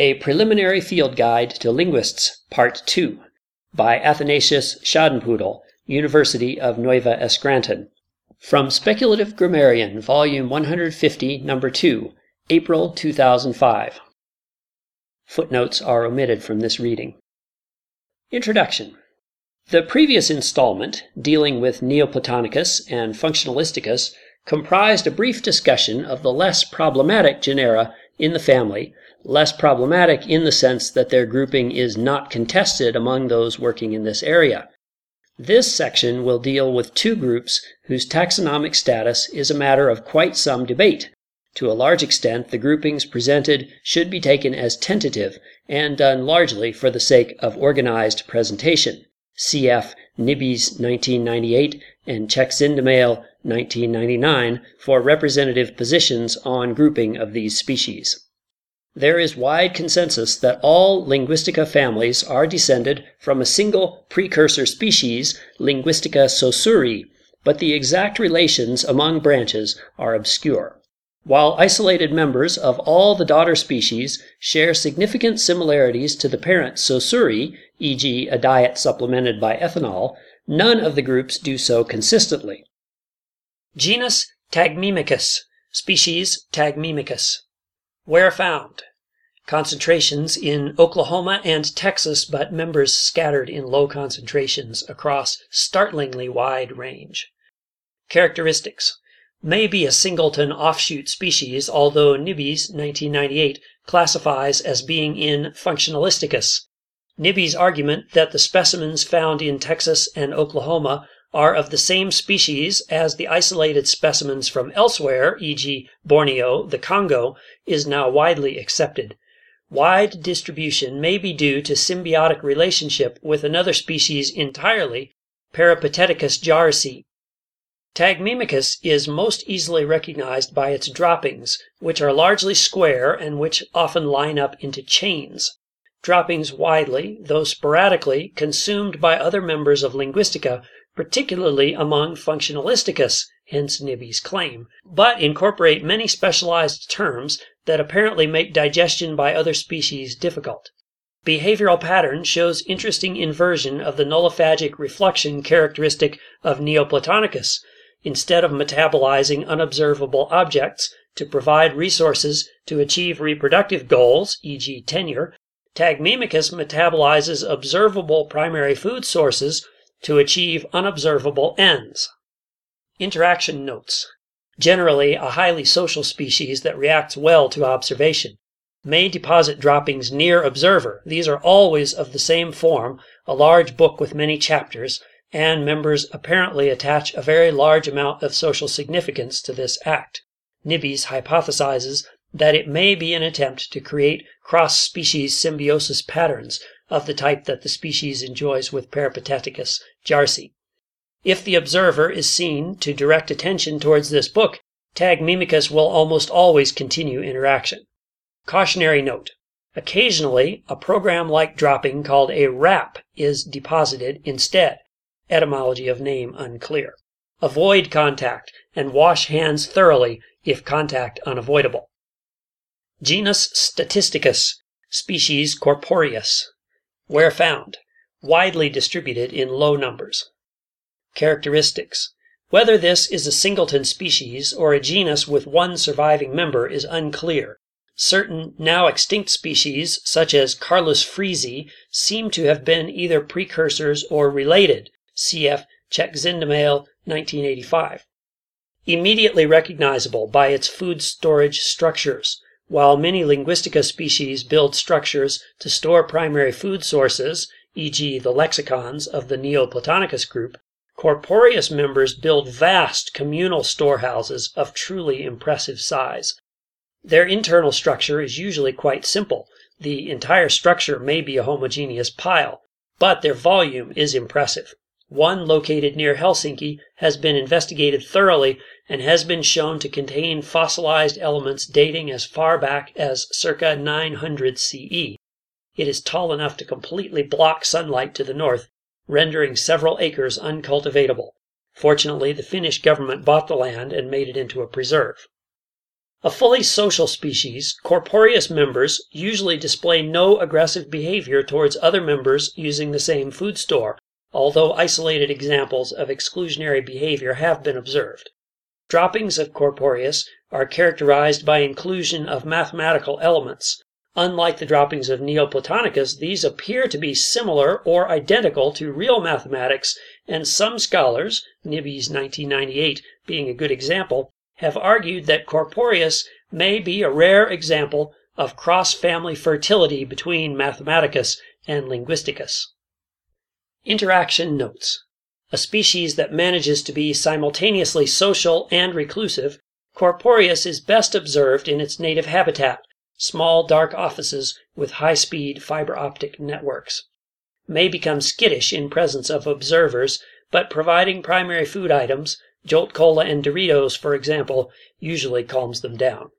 A Preliminary Field Guide to Linguists, Part 2, by Athanasius Schadenpudel, University of Neuva Escranton. From Speculative Grammarian, Volume 150, No. 2, April 2005. Footnotes are omitted from this reading. Introduction. The previous installment, dealing with Neoplatonicus and Functionalisticus, comprised a brief discussion of the less problematic genera in the family, less problematic in the sense that their grouping is not contested among those working in this area. This section will deal with two groups whose taxonomic status is a matter of quite some debate. To a large extent, the groupings presented should be taken as tentative and done largely for the sake of organized presentation. Cf. Nibby's 1998 and Csaksindemail 1999 for representative positions on grouping of these species. There is wide consensus that all Linguistica families are descended from a single precursor species, Linguistica saussuri, but the exact relations among branches are obscure. While isolated members of all the daughter species share significant similarities to the parent Saussuri, e.g., a diet supplemented by ethanol, none of the groups do so consistently. Genus Tagmemicus, species Tagmemicus. Where found? Concentrations in Oklahoma and Texas, but members scattered in low concentrations across startlingly wide range. Characteristics may be a singleton offshoot species, although Nibby's 1998 classifies as being in Functionalisticus. Nibby's argument that the specimens found in Texas and Oklahoma are of the same species as the isolated specimens from elsewhere, e.g., Borneo, the Congo, is now widely accepted. Wide distribution may be due to symbiotic relationship with another species entirely, Peripateticus jarisi. Tagmemicus is most easily recognized by its droppings, which are largely square and which often line up into chains. Droppings widely, though sporadically, consumed by other members of Linguistica particularly among Functionalisticus, hence Nibby's claim, but incorporate many specialized terms that apparently make digestion by other species difficult. Behavioral pattern shows interesting inversion of the nullophagic refluxion characteristic of Neoplatonicus. Instead of metabolizing unobservable objects to provide resources to achieve reproductive goals, e.g., tenure, Tagmemicus metabolizes observable primary food sources to achieve unobservable ends. Interaction notes. Generally, a highly social species that reacts well to observation may deposit droppings near observer. These are always of the same form, a large book with many chapters, and members apparently attach a very large amount of social significance to this act. Nibby's hypothesizes that it may be an attempt to create cross species symbiosis patterns of the type that the species enjoys with Peripateticus jarsi. If the observer is seen to direct attention towards this book, Tagmemicus will almost always continue interaction. Cautionary note. Occasionally, a program-like dropping called a wrap is deposited instead. Etymology of name unclear. Avoid contact and wash hands thoroughly if contact unavoidable. Genus Statisticus, species Corporeus. Where found? Widely distributed in low numbers. Characteristics. Whether this is a singleton species or a genus with one surviving member is unclear. Certain now extinct species, such as Carolus friesi, seem to have been either precursors or related. Cf. Csaksindemail, 1985. Immediately recognizable by its food storage structures. While many Linguistica species build structures to store primary food sources, e.g., the lexicons of the Neoplatonicus group, Corporeus members build vast communal storehouses of truly impressive size. Their internal structure is usually quite simple. The entire structure may be a homogeneous pile, but their volume is impressive. One located near Helsinki has been investigated thoroughly and has been shown to contain fossilized elements dating as far back as circa 900 CE. It is tall enough to completely block sunlight to the north, rendering several acres uncultivatable. Fortunately, the Finnish government bought the land and made it into a preserve. A fully social species, Corporeus members usually display no aggressive behavior towards other members using the same food store, although isolated examples of exclusionary behavior have been observed. Droppings of Corporeus are characterized by inclusion of mathematical elements. Unlike the droppings of Neoplatonicus, these appear to be similar or identical to real mathematics, and some scholars, Nibby's 1998 being a good example, have argued that Corporeus may be a rare example of cross-family fertility between Mathematicus and Linguisticus. Interaction notes. A species that manages to be simultaneously social and reclusive, Corporeus is best observed in its native habitat, small dark offices with high-speed fiber optic networks. May become skittish in presence of observers, but providing primary food items, Jolt Cola and Doritos, for example, usually calms them down.